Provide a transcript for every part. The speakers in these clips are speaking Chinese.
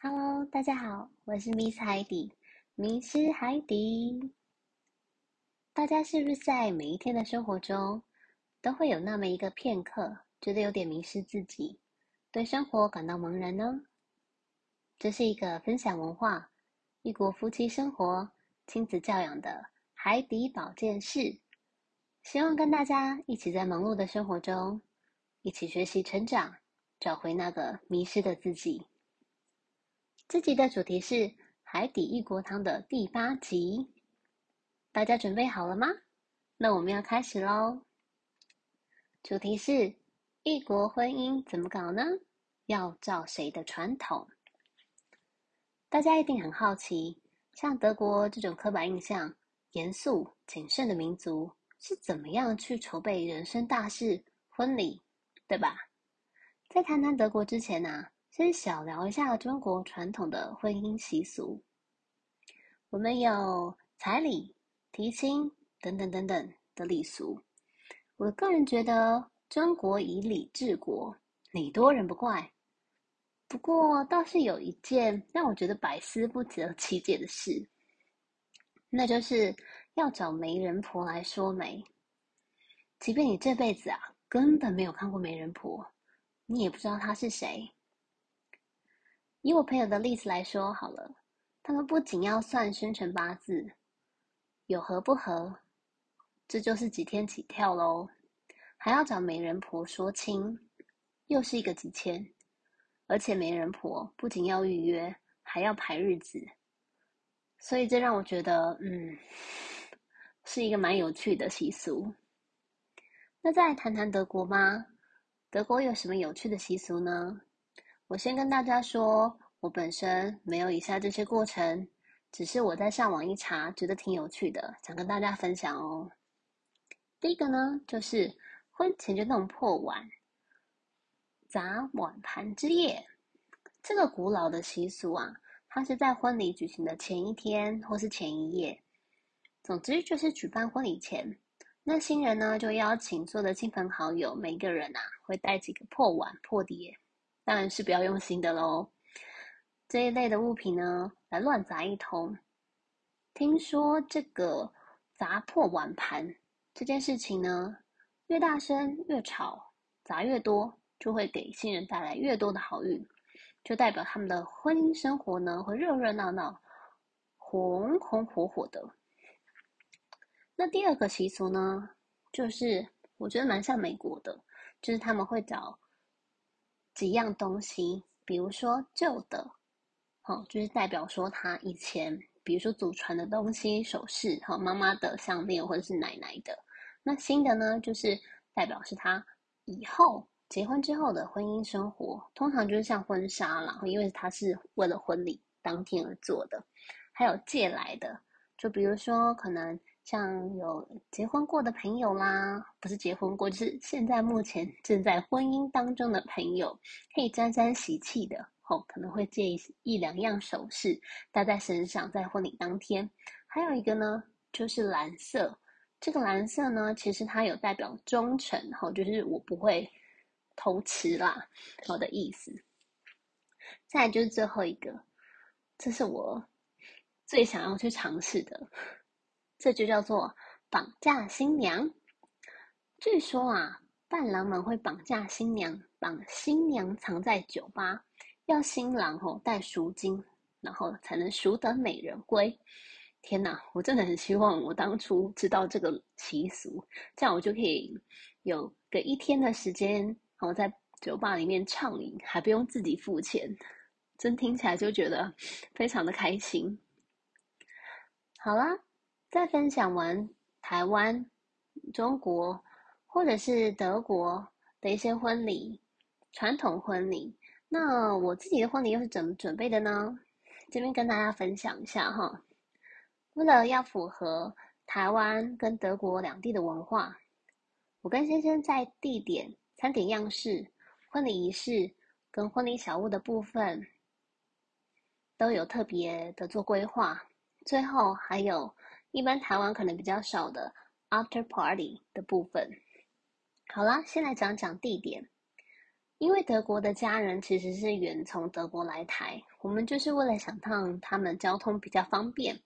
Hello，大家好，我是 Miss 海底，迷失海底。大家是不是在每一天的生活中，都会有那么一个片刻，觉得有点迷失自己，对生活感到茫然呢？这是一个分享文化、异国夫妻生活、亲子教养的海底保健室，希望跟大家一起在忙碌的生活中，一起学习成长，找回那个迷失的自己。这集的主题是海底异国汤的第八集，大家准备好了吗？那我们要开始喽。主题是异国婚姻怎么搞呢？要照谁的传统？大家一定很好奇，像德国这种刻板印象、严肃谨慎的民族，是怎么样去筹备人生大事婚礼，对吧？在谈谈德国之前呢、啊？先小聊一下中国传统的婚姻习俗。我们有彩礼、提亲等等等等的礼俗。我个人觉得中国以礼治国，礼多人不怪。不过倒是有一件让我觉得百思不得其解的事，那就是要找媒人婆来说媒。即便你这辈子啊根本没有看过媒人婆，你也不知道她是谁。以我朋友的例子来说好了，他们不仅要算生辰八字，有合不合，这就是几天起跳喽，还要找媒人婆说亲，又是一个几千，而且媒人婆不仅要预约，还要排日子，所以这让我觉得，嗯，是一个蛮有趣的习俗。那再谈谈德国吗？德国有什么有趣的习俗呢？我先跟大家说，我本身没有以下这些过程，只是我在上网一查，觉得挺有趣的，想跟大家分享哦。第一个呢，就是婚前就弄破碗，砸碗盘之夜。这个古老的习俗啊，它是在婚礼举行的前一天或是前一夜，总之就是举办婚礼前，那新人呢就邀请所有的亲朋好友，每个人啊会带几个破碗破碟。当然是不要用新的喽。这一类的物品呢，来乱砸一通。听说这个砸破碗盘这件事情呢，越大声越吵，砸越多，就会给新人带来越多的好运，就代表他们的婚姻生活呢会热热闹闹、红红火火的。那第二个习俗呢，就是我觉得蛮像美国的，就是他们会找。几样东西，比如说旧的，好，就是代表说他以前，比如说祖传的东西、首饰，哈，妈妈的项链或者是奶奶的。那新的呢，就是代表是他以后结婚之后的婚姻生活，通常就是像婚纱啦，因为它是为了婚礼当天而做的。还有借来的，就比如说可能。像有结婚过的朋友啦，不是结婚过，就是现在目前正在婚姻当中的朋友，可以沾沾喜气的，哦，可能会借一一两样首饰戴在身上，在婚礼当天。还有一个呢，就是蓝色，这个蓝色呢，其实它有代表忠诚，吼、就是我不会偷吃啦，好的意思。再来就是最后一个，这是我最想要去尝试的。这就叫做绑架新娘。据说啊，伴郎们会绑架新娘，把新娘藏在酒吧，要新郎吼带赎金，然后才能赎得美人归。天哪，我真的很希望我当初知道这个习俗，这样我就可以有个一天的时间，然后在酒吧里面畅饮，还不用自己付钱，真听起来就觉得非常的开心。好啦。在分享完台湾、中国或者是德国的一些婚礼、传统婚礼，那我自己的婚礼又是怎么准备的呢？这边跟大家分享一下哈。为了要符合台湾跟德国两地的文化，我跟先生在地点、餐点样式、婚礼仪式跟婚礼小物的部分都有特别的做规划，最后还有。一般台湾可能比较少的 after party 的部分。好啦，先来讲讲地点。因为德国的家人其实是远从德国来台，我们就是为了想让他们交通比较方便。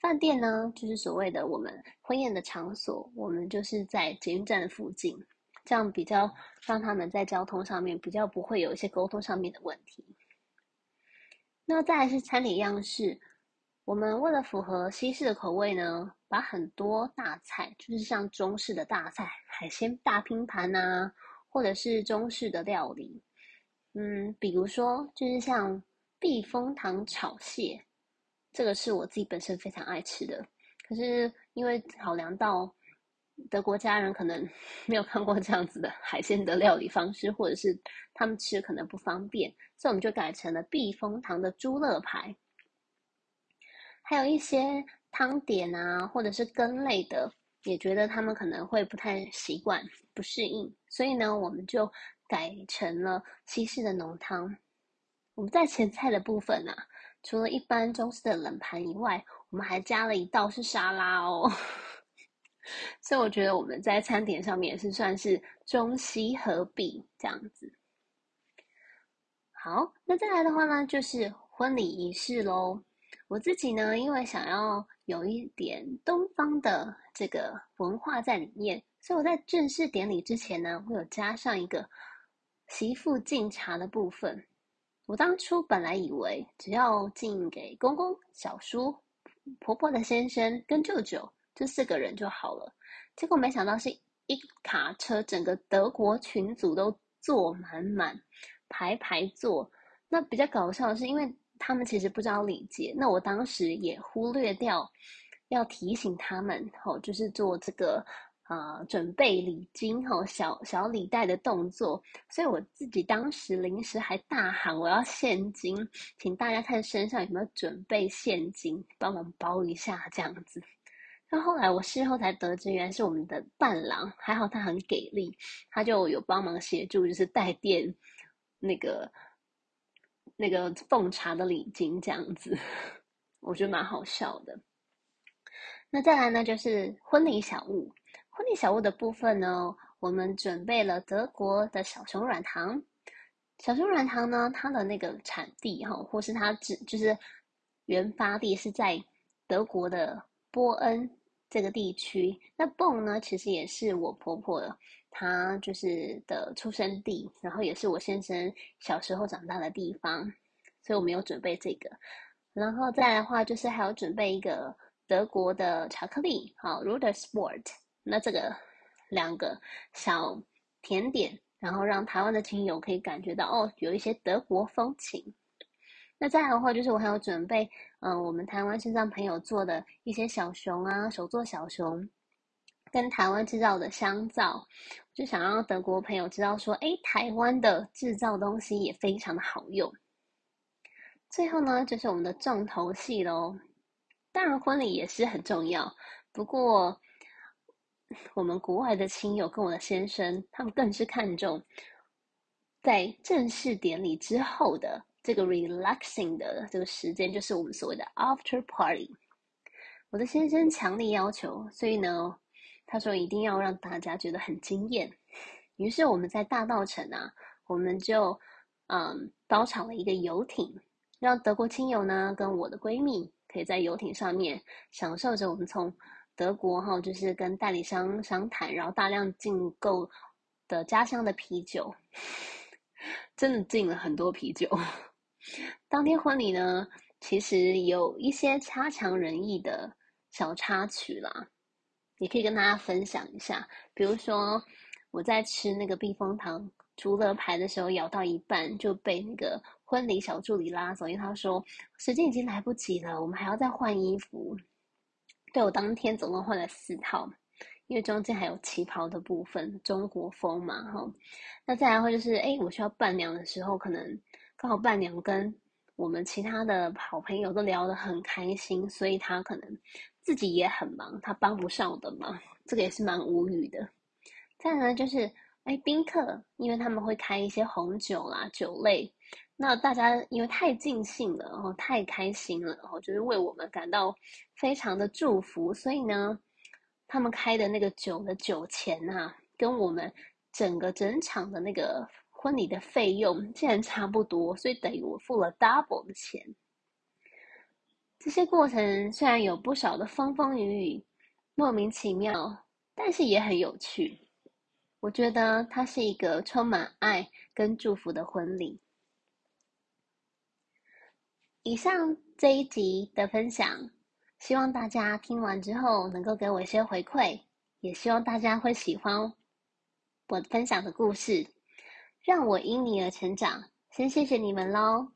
饭店呢，就是所谓的我们婚宴的场所，我们就是在捷运站附近，这样比较让他们在交通上面比较不会有一些沟通上面的问题。那再来是餐点样式，我们为了符合西式的口味呢，把很多大菜，就是像中式的大菜，海鲜大拼盘啊，或者是中式的料理，嗯，比如说就是像避风塘炒蟹。这个是我自己本身非常爱吃的，可是因为考量到德国家人可能 没有看过这样子的海鲜的料理方式，或者是他们吃可能不方便，所以我们就改成了避风塘的猪肋排。还有一些汤点啊，或者是羹类的，也觉得他们可能会不太习惯、不适应，所以呢，我们就改成了西式的浓汤。我们在前菜的部分啊。除了一般中式的冷盘以外，我们还加了一道是沙拉哦，所以我觉得我们在餐点上面也是算是中西合璧这样子。好，那再来的话呢，就是婚礼仪式喽。我自己呢，因为想要有一点东方的这个文化在里面，所以我在正式典礼之前呢，会有加上一个媳妇敬茶的部分。我当初本来以为只要敬给公公、小叔、婆婆的先生跟舅舅这四个人就好了，结果没想到是一卡车，整个德国群组都坐满满，排排坐。那比较搞笑的是，因为他们其实不知道礼节，那我当时也忽略掉要提醒他们，哦，就是做这个。啊、呃，准备礼金哦，小小礼袋的动作，所以我自己当时临时还大喊我要现金，请大家看身上有没有准备现金，帮忙包一下这样子。那后来我事后才得知，原来是我们的伴郎，还好他很给力，他就有帮忙协助，就是带电那个那个奉茶的礼金这样子，我觉得蛮好笑的。那再来呢，就是婚礼小物。婚礼小物的部分呢，我们准备了德国的小熊软糖。小熊软糖呢，它的那个产地哈，或是它只就是原发地是在德国的波恩这个地区。那 Bonn 呢，其实也是我婆婆她就是的出生地，然后也是我先生小时候长大的地方，所以我们有准备这个。然后再来的话，就是还有准备一个德国的巧克力，好，Rudersport。那这个两个小甜点，然后让台湾的亲友可以感觉到哦，有一些德国风情。那再来的话，就是我还有准备，嗯、我们台湾身上朋友做的一些小熊啊，手做小熊，跟台湾制造的香皂，就想让德国朋友知道说，哎，台湾的制造东西也非常的好用。最后呢，就是我们的重头戏喽，当然婚礼也是很重要，不过。我们国外的亲友跟我的先生，他们更是看重在正式典礼之后的这个 relaxing 的这个时间，就是我们所谓的 after party。我的先生强力要求，所以呢，他说一定要让大家觉得很惊艳。于是我们在大稻埕啊，我们就嗯包场了一个游艇，让德国亲友呢跟我的闺蜜可以在游艇上面享受着我们从。德国哈，就是跟代理商商谈，然后大量进购的家乡的啤酒，真的进了很多啤酒。当天婚礼呢，其实有一些差强人意的小插曲啦，也可以跟大家分享一下。比如说，我在吃那个避风塘竹乐牌的时候，咬到一半就被那个婚礼小助理拉走，因为他说时间已经来不及了，我们还要再换衣服。对，我当天总共换了四套，因为中间还有旗袍的部分，中国风嘛，哈。那再来会就是，哎，我需要伴娘的时候，可能刚好伴娘跟我们其他的好朋友都聊得很开心，所以他可能自己也很忙，他帮不上我的忙，这个也是蛮无语的。再呢，就是，哎，宾客，因为他们会开一些红酒啦、酒类。那大家因为太尽兴了，然后太开心了，然后就是为我们感到非常的祝福，所以呢，他们开的那个酒的酒钱啊，跟我们整个整场的那个婚礼的费用竟然差不多，所以等于我付了 double 的钱。这些过程虽然有不少的风风雨雨，莫名其妙，但是也很有趣。我觉得它是一个充满爱跟祝福的婚礼。以上这一集的分享，希望大家听完之后能够给我一些回馈，也希望大家会喜欢我分享的故事，让我因你而成长。先谢谢你们喽，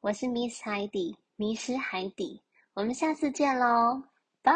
我是 Miss 海底迷失海底。我们下次见喽，拜。